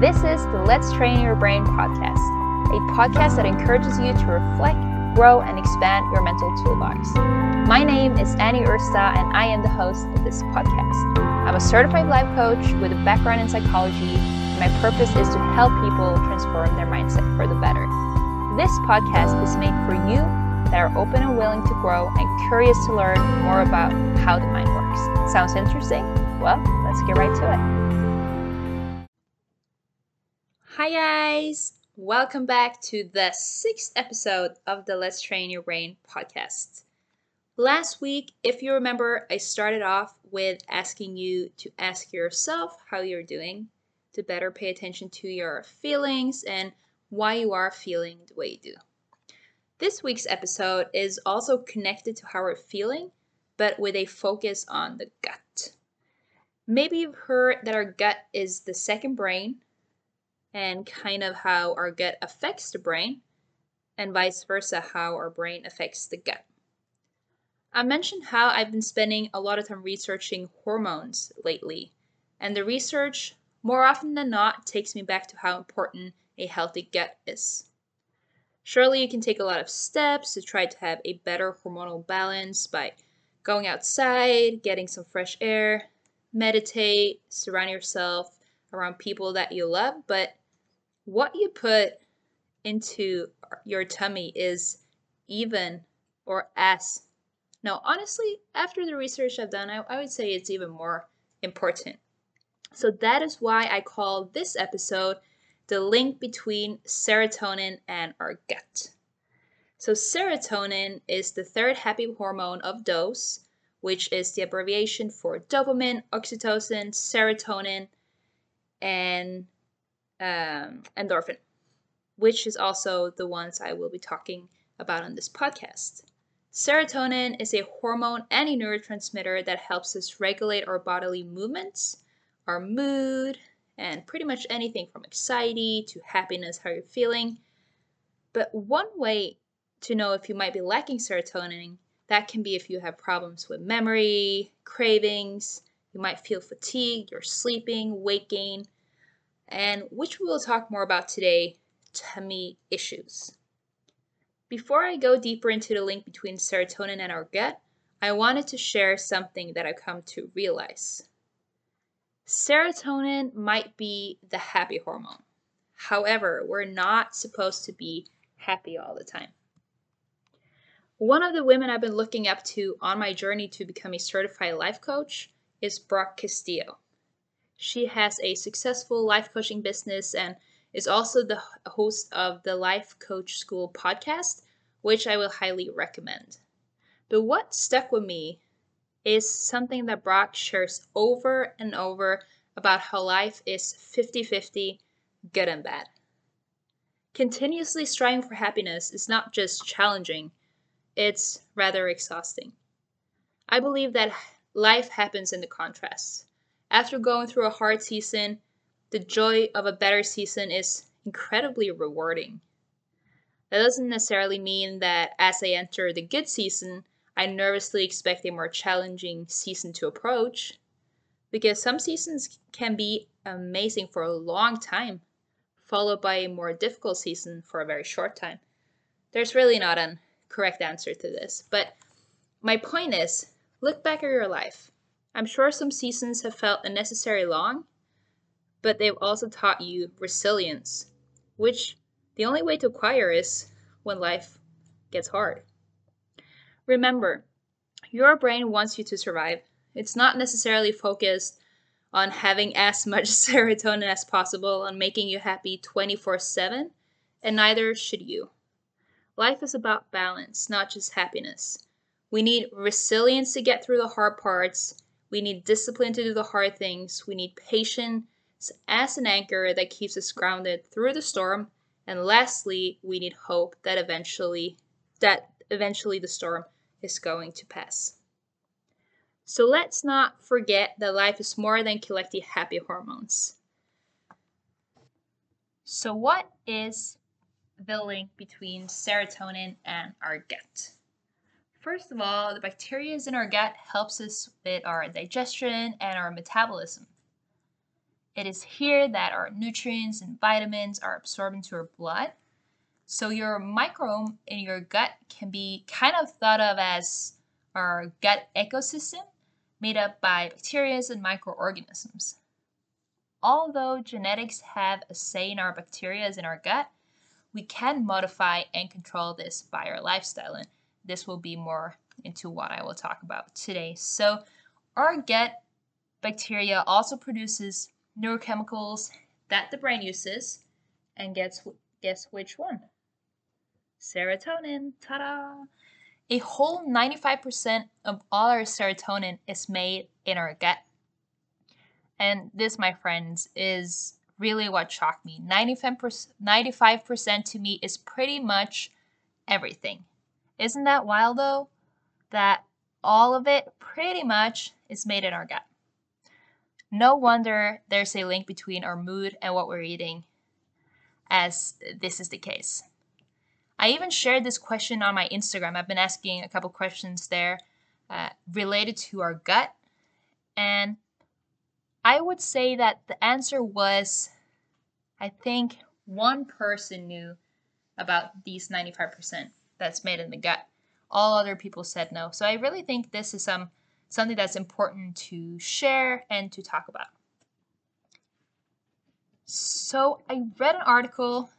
This is the Let's Train Your Brain podcast, a podcast that encourages you to reflect, grow, and expand your mental toolbox. My name is Annie Ursta, and I am the host of this podcast. I'm a certified life coach with a background in psychology, and my purpose is to help people transform their mindset for the better. This podcast is made for you that are open and willing to grow and curious to learn more about how the mind works. Sounds interesting? Well, let's get right to it. Hi, guys! Welcome back to the sixth episode of the Let's Train Your Brain podcast. Last week, if you remember, I started off with asking you to ask yourself how you're doing, to better pay attention to your feelings and why you are feeling the way you do. This week's episode is also connected to how we're feeling, but with a focus on the gut. Maybe you've heard that our gut is the second brain and kind of how our gut affects the brain, and vice versa, how our brain affects the gut. I mentioned how I've been spending a lot of time researching hormones lately, and the research, more often than not, takes me back to how important a healthy gut is. Surely you can take a lot of steps to try to have a better hormonal balance by going outside, getting some fresh air, meditate, surround yourself around people that you love, but what you put into your tummy is even or as. Now, honestly, after the research I've done, I, I would say it's even more important. So that is why I call this episode the link between serotonin and our gut. So, serotonin is the third happy hormone of DOSE, which is the abbreviation for dopamine, oxytocin, serotonin, and um, endorphin, which is also the ones I will be talking about on this podcast. Serotonin is a hormone and a neurotransmitter that helps us regulate our bodily movements, our mood, and pretty much anything from anxiety to happiness, how you're feeling. But one way to know if you might be lacking serotonin, that can be if you have problems with memory, cravings, you might feel fatigued, you're sleeping, weight gain, and which we will talk more about today tummy issues. Before I go deeper into the link between serotonin and our gut, I wanted to share something that I've come to realize. Serotonin might be the happy hormone. However, we're not supposed to be happy all the time. One of the women I've been looking up to on my journey to become a certified life coach is Brooke Castillo. She has a successful life coaching business and is also the host of the Life Coach School podcast, which I will highly recommend. But what stuck with me is something that Brooke shares over and over about how life is 50 50, good and bad. Continuously striving for happiness is not just challenging, it's rather exhausting. I believe that life happens in the contrasts. After going through a hard season, the joy of a better season is incredibly rewarding. That doesn't necessarily mean that as I enter the good season, I nervously expect a more challenging season to approach. Because some seasons can be amazing for a long time, followed by a more difficult season for a very short time. There's really not a correct answer to this, but my point is look back at your life. I'm sure some seasons have felt unnecessarily long, but they've also taught you resilience, which the only way to acquire is when life gets hard. Remember, your brain wants you to survive. It's not necessarily focused on having as much serotonin as possible and making you happy 24 7, and neither should you. Life is about balance, not just happiness. We need resilience to get through the hard parts we need discipline to do the hard things. We need patience as an anchor that keeps us grounded through the storm. And lastly, we need hope that eventually that eventually the storm is going to pass. So let's not forget that life is more than collecting happy hormones. So what is the link between serotonin and our gut? First of all, the bacteria in our gut helps us with our digestion and our metabolism. It is here that our nutrients and vitamins are absorbed into our blood. So your microbiome in your gut can be kind of thought of as our gut ecosystem made up by bacteria and microorganisms. Although genetics have a say in our bacteria in our gut, we can modify and control this by our lifestyle. And this will be more into what I will talk about today. So our gut bacteria also produces neurochemicals that the brain uses. And guess, guess which one? Serotonin. Ta-da! A whole 95% of all our serotonin is made in our gut. And this, my friends, is really what shocked me. 95%, 95% to me is pretty much everything. Isn't that wild though? That all of it pretty much is made in our gut. No wonder there's a link between our mood and what we're eating, as this is the case. I even shared this question on my Instagram. I've been asking a couple questions there uh, related to our gut, and I would say that the answer was I think one person knew about these 95% that's made in the gut. All other people said no. So I really think this is some something that's important to share and to talk about. So I read an article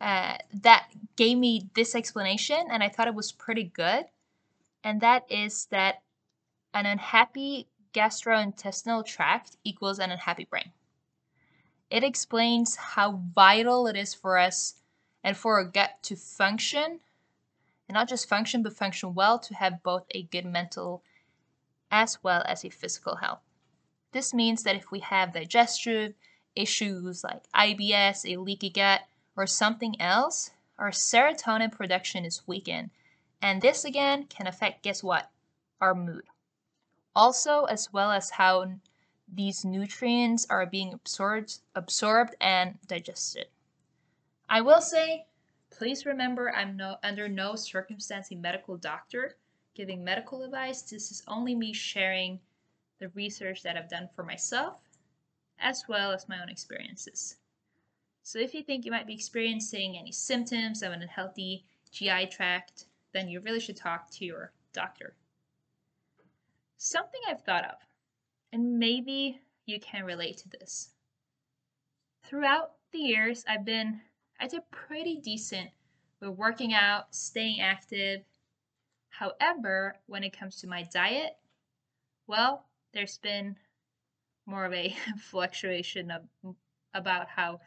uh, that gave me this explanation, and I thought it was pretty good. And that is that an unhappy gastrointestinal tract equals an unhappy brain. It explains how vital it is for us and for our gut to function, and not just function, but function well to have both a good mental as well as a physical health. This means that if we have digestive issues like IBS, a leaky gut, or something else, our serotonin production is weakened. And this again can affect, guess what? Our mood. Also, as well as how these nutrients are being absorbed, absorbed and digested. I will say, please remember I'm no, under no circumstance a medical doctor giving medical advice. This is only me sharing the research that I've done for myself as well as my own experiences. So if you think you might be experiencing any symptoms of an unhealthy GI tract, then you really should talk to your doctor. Something I've thought of, and maybe you can relate to this. Throughout the years, I've been, I did pretty decent with working out, staying active, However, when it comes to my diet, well, there's been more of a fluctuation of about how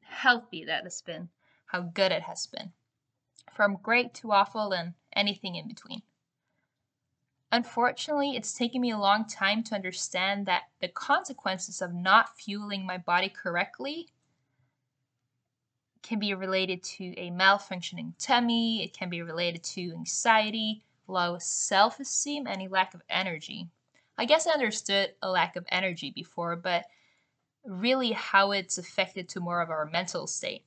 healthy that has been, how good it has been, from great to awful and anything in between. Unfortunately, it's taken me a long time to understand that the consequences of not fueling my body correctly can be related to a malfunctioning tummy, it can be related to anxiety, low self esteem, and a lack of energy. I guess I understood a lack of energy before, but really how it's affected to more of our mental state.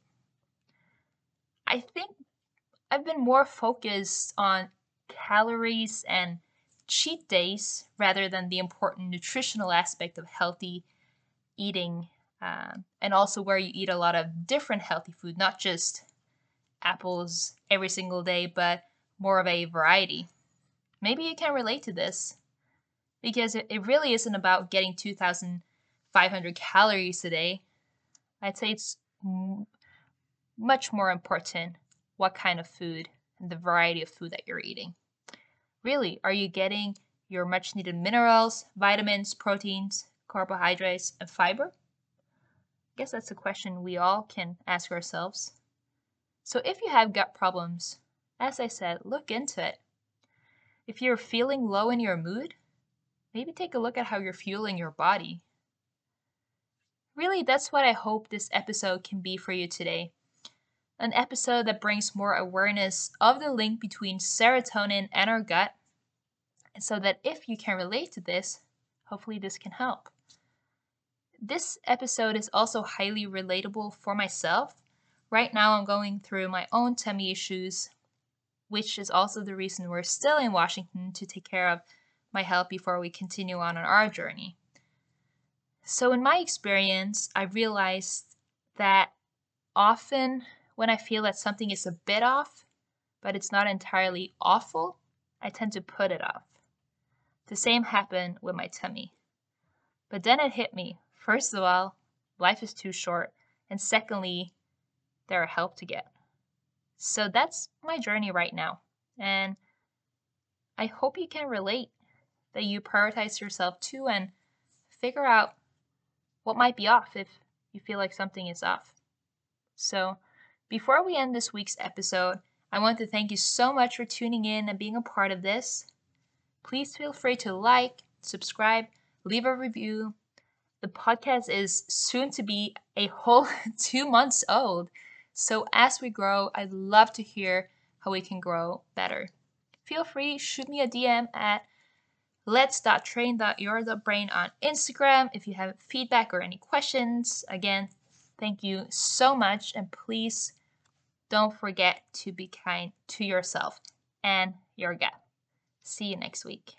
I think I've been more focused on calories and cheat days rather than the important nutritional aspect of healthy eating um, and also where you eat a lot of different healthy food, not just apples every single day, but more of a variety. Maybe you can relate to this because it, really isn't about getting 2,500 calories a day. I'd say it's much more important what kind of food and the variety of food that you're eating. Really, are you getting your much needed minerals, vitamins, proteins, carbohydrates, and fiber? I guess that's a question we all can ask ourselves. So if you have gut problems, as I said, look into it. If you're feeling low in your mood, maybe take a look at how you're fueling your body. Really, that's what I hope this episode can be for you today. An episode that brings more awareness of the link between serotonin and our gut, so that if you can relate to this, hopefully this can help. This episode is also highly relatable for myself. Right now, I'm going through my own tummy issues, which is also the reason we're still in Washington to take care of my health before we continue on on our journey. So, in my experience, I realized that often when I feel that something is a bit off, but it's not entirely awful, I tend to put it off. The same happened with my tummy. But then it hit me. First of all, life is too short. And secondly, there are help to get. So that's my journey right now. And I hope you can relate that you prioritize yourself too and figure out what might be off if you feel like something is off. So, before we end this week's episode, I want to thank you so much for tuning in and being a part of this. Please feel free to like, subscribe, leave a review. The podcast is soon to be a whole two months old. So, as we grow, I'd love to hear how we can grow better. Feel free, shoot me a DM at let's.train.your.brain on Instagram if you have feedback or any questions. Again, thank you so much, and please don't forget to be kind to yourself and your gut. See you next week.